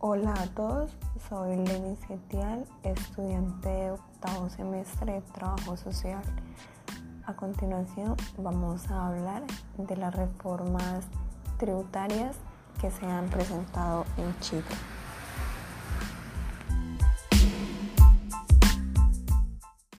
Hola a todos, soy Lenny Setial, estudiante de octavo semestre de Trabajo Social. A continuación vamos a hablar de las reformas tributarias que se han presentado en Chile.